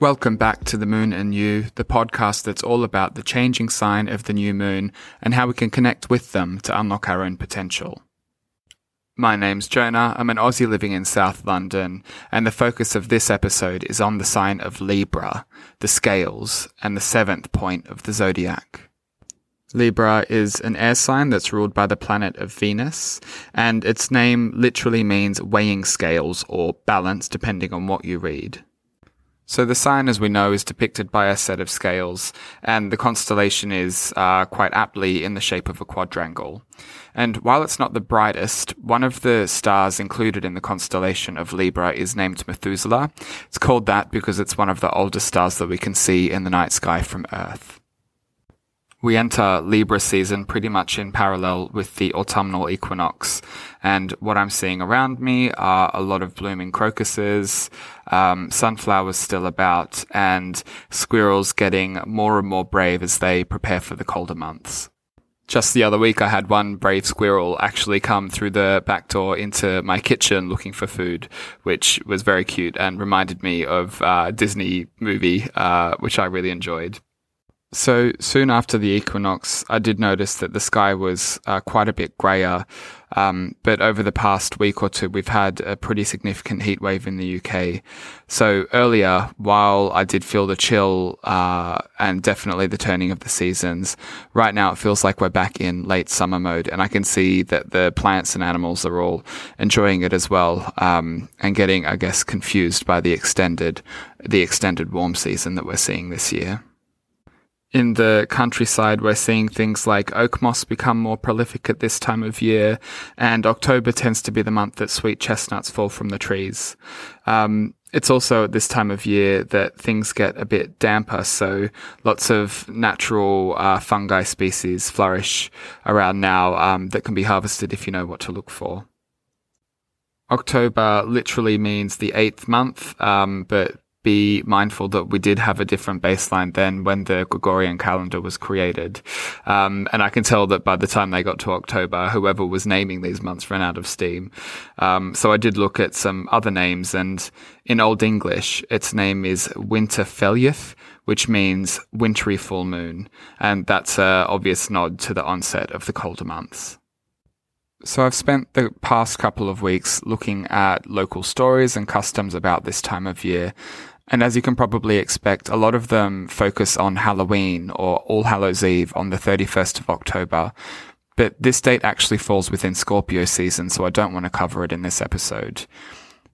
Welcome back to The Moon and You, the podcast that's all about the changing sign of the new moon and how we can connect with them to unlock our own potential. My name's Jonah. I'm an Aussie living in South London, and the focus of this episode is on the sign of Libra, the scales, and the seventh point of the zodiac. Libra is an air sign that's ruled by the planet of Venus, and its name literally means weighing scales or balance, depending on what you read. So the sign, as we know, is depicted by a set of scales, and the constellation is uh, quite aptly in the shape of a quadrangle. And while it's not the brightest, one of the stars included in the constellation of Libra is named Methuselah. It's called that because it's one of the oldest stars that we can see in the night sky from Earth we enter Libra season pretty much in parallel with the autumnal equinox. And what I'm seeing around me are a lot of blooming crocuses, um, sunflowers still about, and squirrels getting more and more brave as they prepare for the colder months. Just the other week, I had one brave squirrel actually come through the back door into my kitchen looking for food, which was very cute and reminded me of uh, a Disney movie, uh, which I really enjoyed. So soon after the equinox, I did notice that the sky was uh, quite a bit grayer. Um, but over the past week or two, we've had a pretty significant heat wave in the UK. So earlier, while I did feel the chill uh, and definitely the turning of the seasons, right now it feels like we're back in late summer mode, and I can see that the plants and animals are all enjoying it as well, um, and getting, I guess, confused by the extended the extended warm season that we're seeing this year in the countryside, we're seeing things like oak moss become more prolific at this time of year, and October tends to be the month that sweet chestnuts fall from the trees. Um, it's also at this time of year that things get a bit damper, so lots of natural uh, fungi species flourish around now um, that can be harvested if you know what to look for. October literally means the eighth month, um, but be mindful that we did have a different baseline than when the Gregorian calendar was created. Um, and I can tell that by the time they got to October, whoever was naming these months ran out of steam. Um, so I did look at some other names and in Old English, its name is Winterfylleth, which means wintry full moon. And that's an obvious nod to the onset of the colder months. So I've spent the past couple of weeks looking at local stories and customs about this time of year. And as you can probably expect, a lot of them focus on Halloween or All Hallows Eve on the 31st of October. But this date actually falls within Scorpio season, so I don't want to cover it in this episode.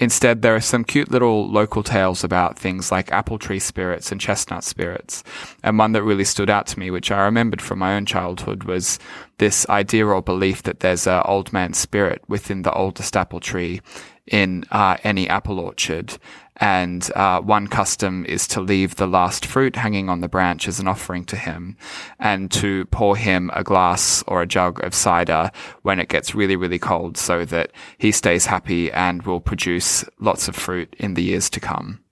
Instead, there are some cute little local tales about things like apple tree spirits and chestnut spirits. And one that really stood out to me, which I remembered from my own childhood, was this idea or belief that there's an old man spirit within the oldest apple tree in uh, any apple orchard. And uh, one custom is to leave the last fruit hanging on the branch as an offering to him and to pour him a glass or a jug of cider when it gets really, really cold so that he stays happy and will produce lots of fruit in the years to come.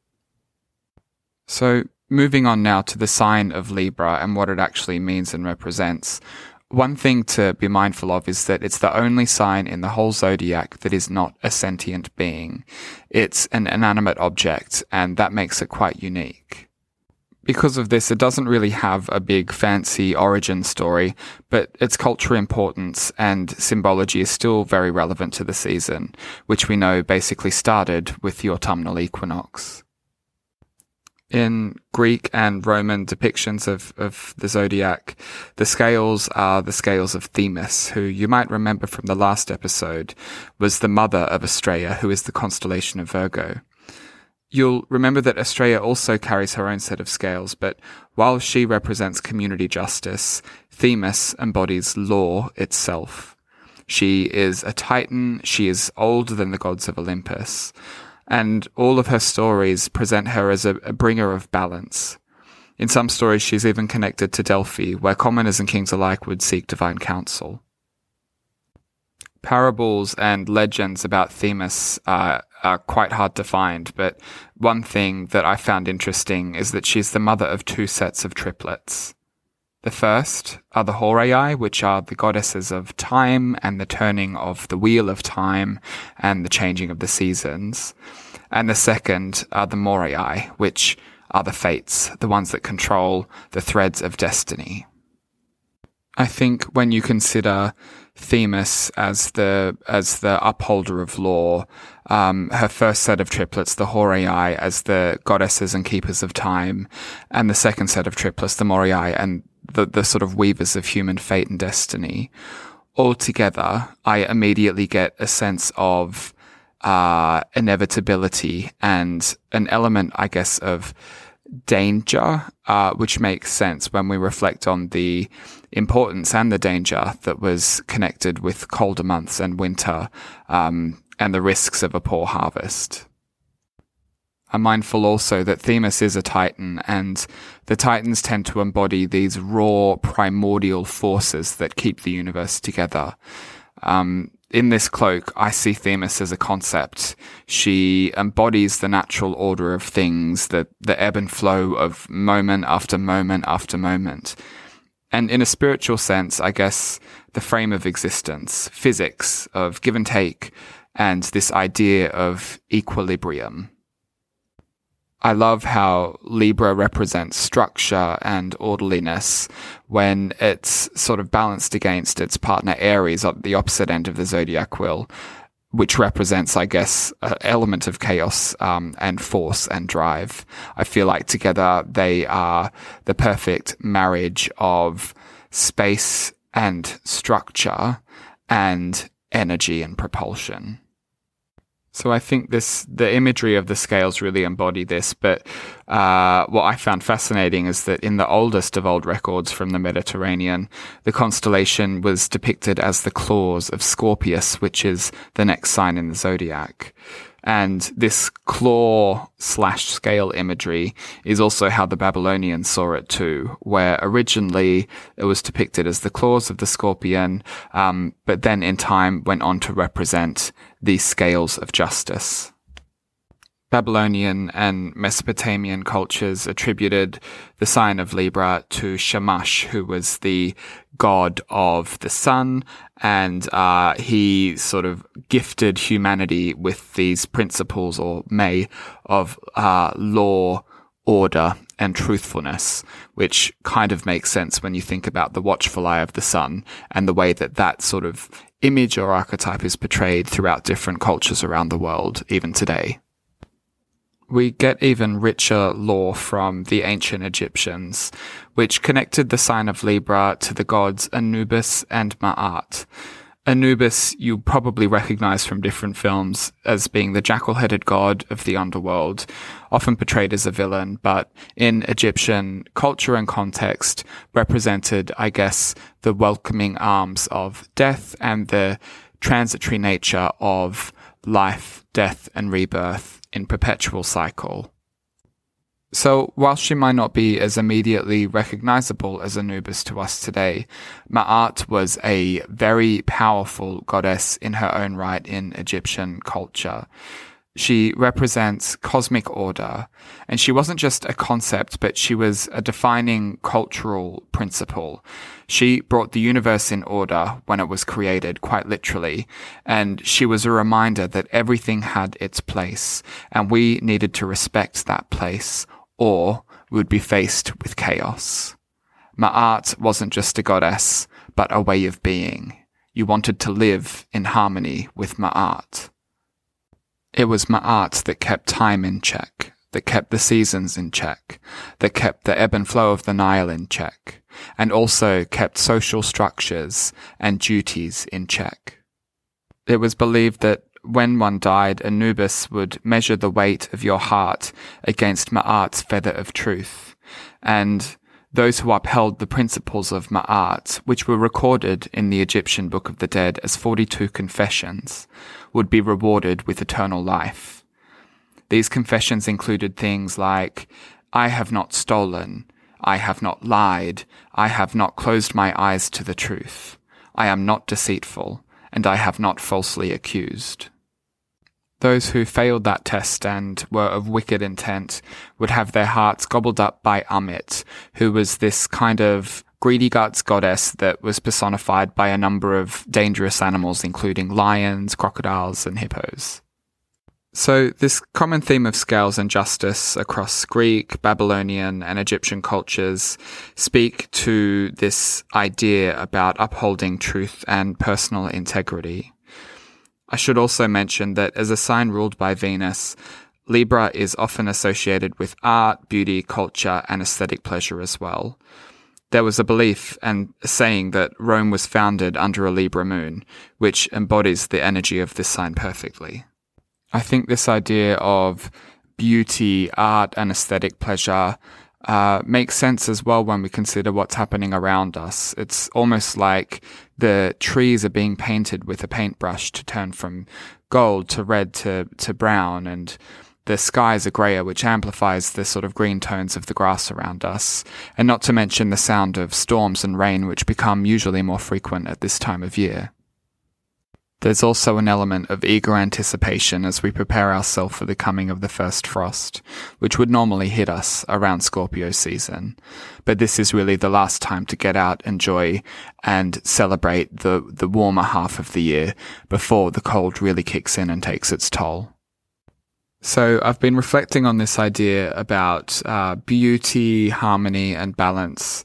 So moving on now to the sign of Libra and what it actually means and represents. One thing to be mindful of is that it's the only sign in the whole zodiac that is not a sentient being. It's an inanimate object, and that makes it quite unique. Because of this, it doesn't really have a big fancy origin story, but its cultural importance and symbology is still very relevant to the season, which we know basically started with the autumnal equinox in Greek and Roman depictions of, of the zodiac, the scales are the scales of Themis, who you might remember from the last episode was the mother of Astraea, who is the constellation of Virgo. You'll remember that Astraea also carries her own set of scales, but while she represents community justice, Themis embodies law itself. She is a titan, she is older than the gods of Olympus and all of her stories present her as a, a bringer of balance. In some stories, she's even connected to Delphi, where commoners and kings alike would seek divine counsel. Parables and legends about Themis uh, are quite hard to find, but one thing that I found interesting is that she's the mother of two sets of triplets. The first are the Horai, which are the goddesses of time and the turning of the wheel of time and the changing of the seasons. And the second are the Moirai, which are the fates, the ones that control the threads of destiny. I think when you consider Themis as the as the upholder of law, um, her first set of triplets, the Horai, as the goddesses and keepers of time, and the second set of triplets, the Moirai, and the the sort of weavers of human fate and destiny. Altogether, I immediately get a sense of uh, inevitability and an element, I guess, of danger, uh, which makes sense when we reflect on the importance and the danger that was connected with colder months and winter um, and the risks of a poor harvest. I'm mindful also that Themis is a Titan, and the Titans tend to embody these raw, primordial forces that keep the universe together. Um, in this cloak, I see Themis as a concept. She embodies the natural order of things, the, the ebb and flow of moment after moment after moment. And in a spiritual sense, I guess the frame of existence, physics of give and take, and this idea of equilibrium. I love how Libra represents structure and orderliness when it's sort of balanced against its partner Aries at the opposite end of the zodiac wheel, which represents, I guess, an element of chaos um, and force and drive. I feel like together they are the perfect marriage of space and structure and energy and propulsion. So I think this the imagery of the scales really embody this. But uh, what I found fascinating is that in the oldest of old records from the Mediterranean, the constellation was depicted as the claws of Scorpius, which is the next sign in the zodiac. And this claw slash scale imagery is also how the Babylonians saw it too, where originally it was depicted as the claws of the scorpion, um, but then in time went on to represent the scales of justice. Babylonian and Mesopotamian cultures attributed the sign of Libra to Shamash, who was the god of the sun, and uh, he sort of gifted humanity with these principles, or may, of uh, law, order, and truthfulness, which kind of makes sense when you think about the watchful eye of the sun and the way that that sort of image or archetype is portrayed throughout different cultures around the world, even today. We get even richer lore from the ancient Egyptians, which connected the sign of Libra to the gods Anubis and Ma'at. Anubis, you probably recognize from different films as being the jackal headed god of the underworld, often portrayed as a villain, but in Egyptian culture and context represented, I guess, the welcoming arms of death and the transitory nature of life, death, and rebirth in perpetual cycle. So, while she might not be as immediately recognizable as Anubis to us today, Ma'at was a very powerful goddess in her own right in Egyptian culture. She represents cosmic order, and she wasn't just a concept, but she was a defining cultural principle. She brought the universe in order when it was created, quite literally, and she was a reminder that everything had its place, and we needed to respect that place, or we would be faced with chaos. Ma'at wasn't just a goddess, but a way of being. You wanted to live in harmony with Ma'at. It was Ma'at that kept time in check, that kept the seasons in check, that kept the ebb and flow of the Nile in check, and also kept social structures and duties in check. It was believed that when one died, Anubis would measure the weight of your heart against Ma'at's feather of truth, and those who upheld the principles of Ma'at, which were recorded in the Egyptian Book of the Dead as 42 confessions, would be rewarded with eternal life. These confessions included things like, I have not stolen, I have not lied, I have not closed my eyes to the truth, I am not deceitful, and I have not falsely accused. Those who failed that test and were of wicked intent would have their hearts gobbled up by Ammit, who was this kind of greedy guts goddess that was personified by a number of dangerous animals, including lions, crocodiles, and hippos. So, this common theme of scales and justice across Greek, Babylonian, and Egyptian cultures speak to this idea about upholding truth and personal integrity. I should also mention that as a sign ruled by Venus, Libra is often associated with art, beauty, culture, and aesthetic pleasure as well. There was a belief and saying that Rome was founded under a Libra moon, which embodies the energy of this sign perfectly. I think this idea of beauty, art, and aesthetic pleasure uh, makes sense as well when we consider what's happening around us. It's almost like the trees are being painted with a paintbrush to turn from gold to red to, to brown, and the skies are grayer, which amplifies the sort of green tones of the grass around us. And not to mention the sound of storms and rain, which become usually more frequent at this time of year. There's also an element of eager anticipation as we prepare ourselves for the coming of the first frost, which would normally hit us around Scorpio season. But this is really the last time to get out, enjoy, and celebrate the, the warmer half of the year before the cold really kicks in and takes its toll. So I've been reflecting on this idea about uh, beauty, harmony, and balance.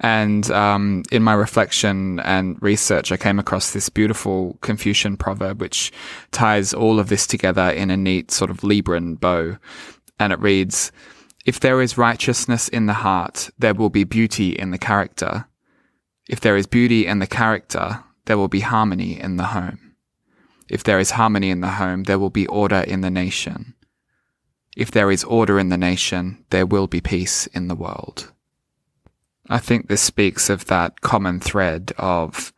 And um, in my reflection and research, I came across this beautiful Confucian proverb which ties all of this together in a neat sort of Libran bow. And it reads, If there is righteousness in the heart, there will be beauty in the character. If there is beauty in the character, there will be harmony in the home. If there is harmony in the home, there will be order in the nation. If there is order in the nation, there will be peace in the world. I think this speaks of that common thread of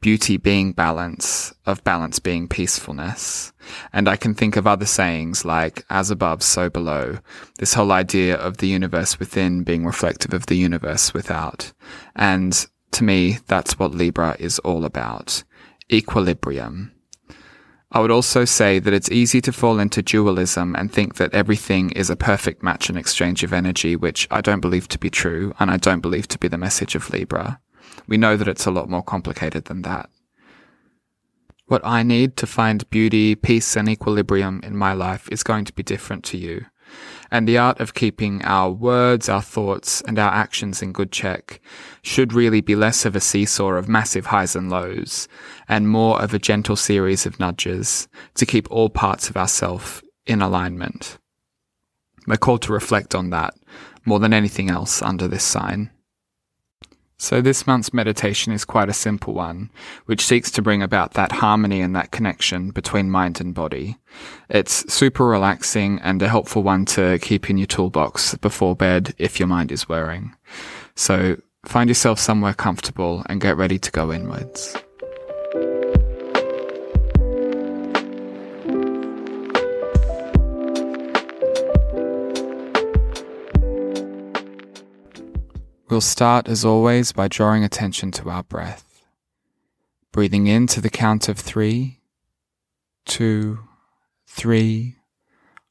beauty being balance, of balance being peacefulness. And I can think of other sayings like, as above, so below. This whole idea of the universe within being reflective of the universe without. And to me, that's what Libra is all about. Equilibrium. I would also say that it's easy to fall into dualism and think that everything is a perfect match and exchange of energy, which I don't believe to be true, and I don't believe to be the message of Libra. We know that it's a lot more complicated than that. What I need to find beauty, peace, and equilibrium in my life is going to be different to you and the art of keeping our words, our thoughts, and our actions in good check should really be less of a seesaw of massive highs and lows, and more of a gentle series of nudges to keep all parts of ourself in alignment. We're called to reflect on that more than anything else under this sign. So, this month's meditation is quite a simple one, which seeks to bring about that harmony and that connection between mind and body. It's super relaxing and a helpful one to keep in your toolbox before bed if your mind is worrying. So, find yourself somewhere comfortable and get ready to go inwards. We'll start, as always, by drawing attention to our breath. Breathing in to the count of three, two, three,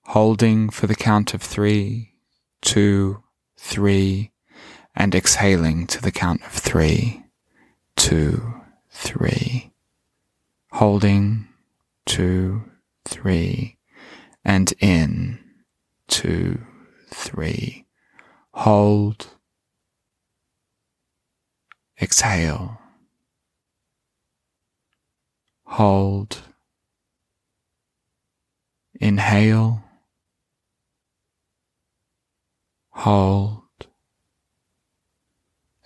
holding for the count of three, two, three, and exhaling to the count of three, two, three, holding, two, three, and in, two, three, hold, Exhale. Hold. Inhale. Hold.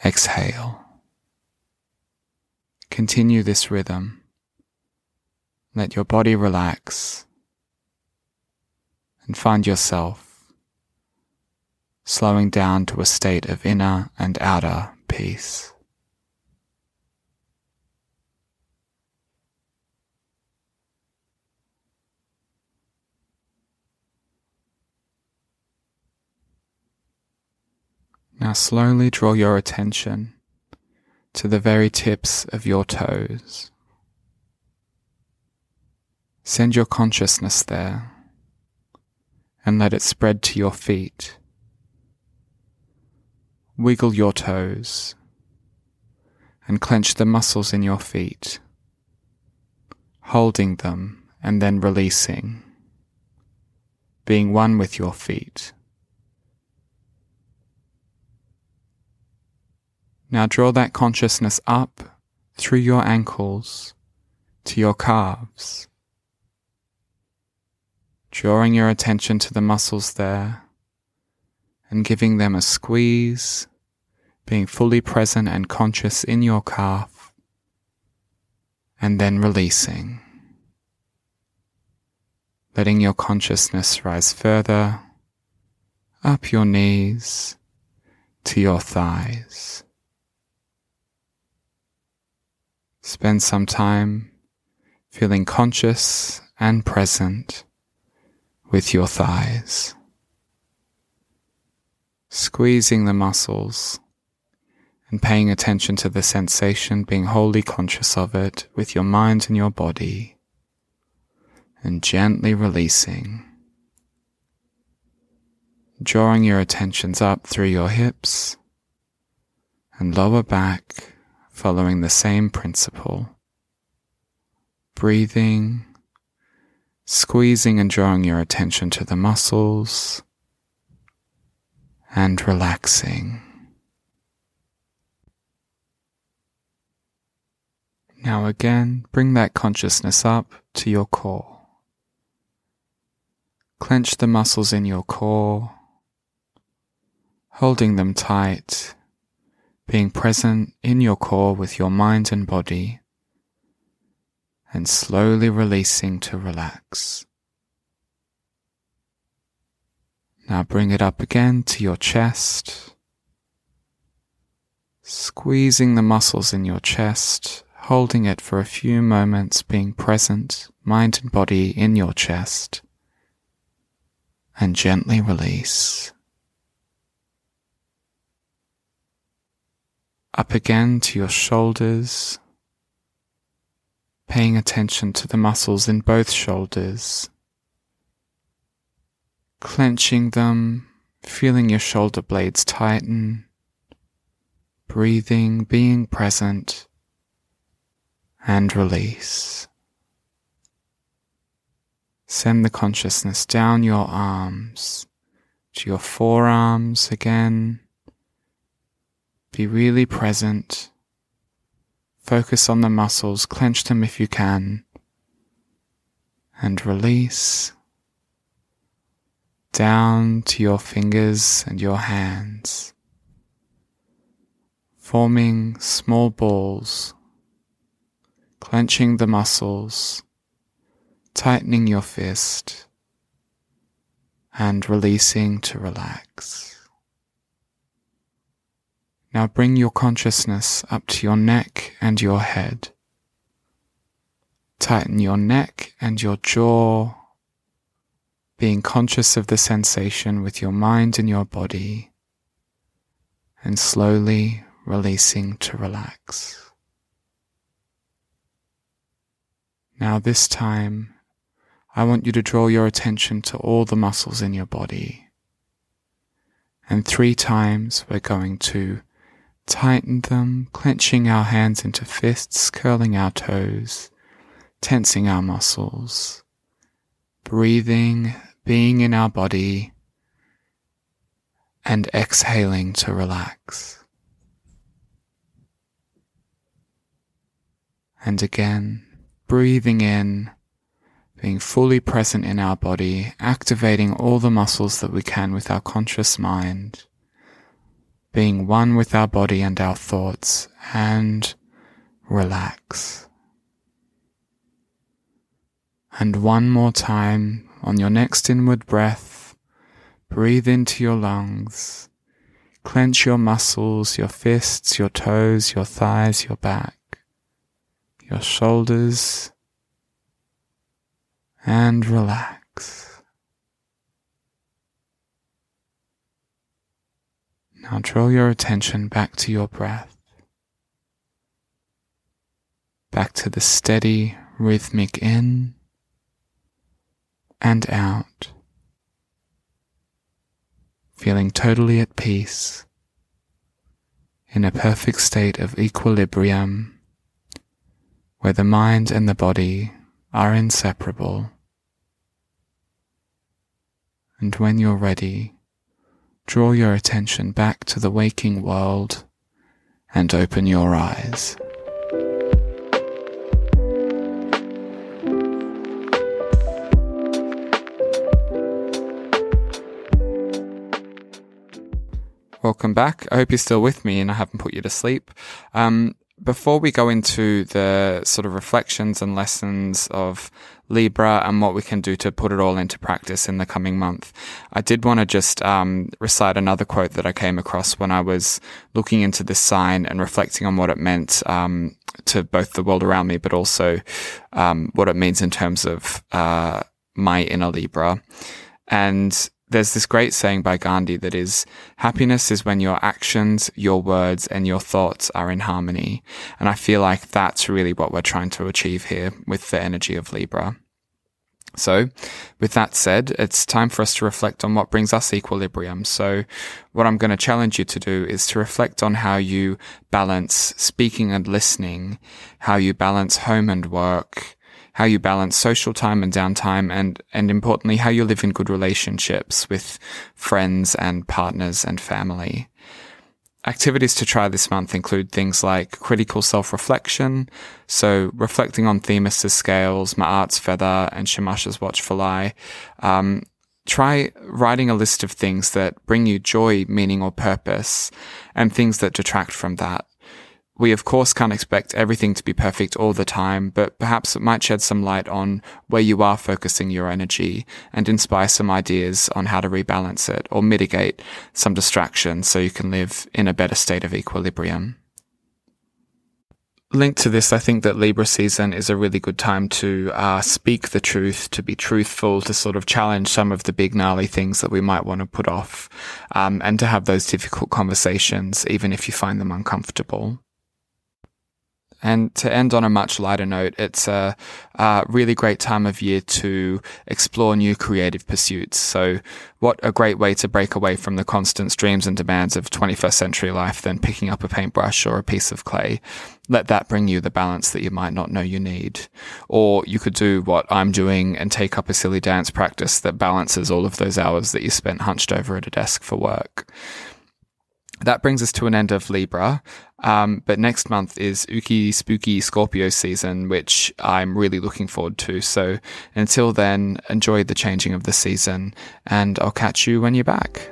Exhale. Continue this rhythm. Let your body relax and find yourself slowing down to a state of inner and outer peace. Now slowly draw your attention to the very tips of your toes. Send your consciousness there and let it spread to your feet. Wiggle your toes and clench the muscles in your feet, holding them and then releasing, being one with your feet. Now draw that consciousness up through your ankles to your calves, drawing your attention to the muscles there and giving them a squeeze, being fully present and conscious in your calf, and then releasing, letting your consciousness rise further up your knees to your thighs. Spend some time feeling conscious and present with your thighs. Squeezing the muscles and paying attention to the sensation, being wholly conscious of it with your mind and your body, and gently releasing. Drawing your attentions up through your hips and lower back following the same principle. Breathing, squeezing and drawing your attention to the muscles, and relaxing. Now again, bring that consciousness up to your core. Clench the muscles in your core, holding them tight being present in your core with your mind and body, and slowly releasing to relax. Now bring it up again to your chest, squeezing the muscles in your chest, holding it for a few moments, being present, mind and body in your chest, and gently release. Up again to your shoulders, paying attention to the muscles in both shoulders, clenching them, feeling your shoulder blades tighten, breathing, being present, and release. Send the consciousness down your arms to your forearms again be really present. Focus on the muscles, clench them if you can, and release. Down to your fingers and your hands, forming small balls, clenching the muscles, tightening your fist, and releasing to relax. Now bring your consciousness up to your neck and your head. Tighten your neck and your jaw, being conscious of the sensation with your mind and your body, and slowly releasing to relax. Now, this time, I want you to draw your attention to all the muscles in your body. And three times we're going to tighten them, clenching our hands into fists, curling our toes, tensing our muscles, breathing, being in our body, and exhaling to relax. And again, breathing in, being fully present in our body, activating all the muscles that we can with our conscious mind being one with our body and our thoughts, and relax. And one more time on your next inward breath, breathe into your lungs, clench your muscles, your fists, your toes, your thighs, your back, your shoulders, and relax. Now draw your attention back to your breath, back to the steady rhythmic in and out, feeling totally at peace. In a perfect state of equilibrium where the mind and the body are inseparable. And when you're ready, draw your attention back to the waking world and open your eyes. Welcome back. I hope you're still with me and I haven't put you to sleep. Um, before we go into the sort of reflections and lessons of Libra and what we can do to put it all into practice in the coming month, I did want to just um, recite another quote that I came across when I was looking into this sign and reflecting on what it meant um, to both the world around me, but also um, what it means in terms of uh, my inner Libra. And there's this great saying by Gandhi that is, happiness is when your actions, your words, and your thoughts are in harmony. And I feel like that's really what we're trying to achieve here with the energy of Libra. So, with that said, it's time for us to reflect on what brings us equilibrium. So, what I'm going to challenge you to do is to reflect on how you balance speaking and listening, how you balance home and work, how you balance social time and downtime, and, and importantly, how you live in good relationships with friends and partners and family. Activities to try this month include things like critical self-reflection, so reflecting on Themis's scales, Ma'at's feather, and Shamash's watchful eye. Um, try writing a list of things that bring you joy, meaning, or purpose, and things that detract from that. We of course can't expect everything to be perfect all the time, but perhaps it might shed some light on where you are focusing your energy and inspire some ideas on how to rebalance it or mitigate some distractions so you can live in a better state of equilibrium. Linked to this, I think that Libra season is a really good time to uh, speak the truth, to be truthful, to sort of challenge some of the big gnarly things that we might want to put off, um, and to have those difficult conversations, even if you find them uncomfortable. And to end on a much lighter note, it's a, a, really great time of year to explore new creative pursuits. So what a great way to break away from the constant streams and demands of 21st century life than picking up a paintbrush or a piece of clay. Let that bring you the balance that you might not know you need. Or you could do what I'm doing and take up a silly dance practice that balances all of those hours that you spent hunched over at a desk for work that brings us to an end of Libra. Um, but next month is Uki Spooky Scorpio season, which I'm really looking forward to. So until then, enjoy the changing of the season and I'll catch you when you're back.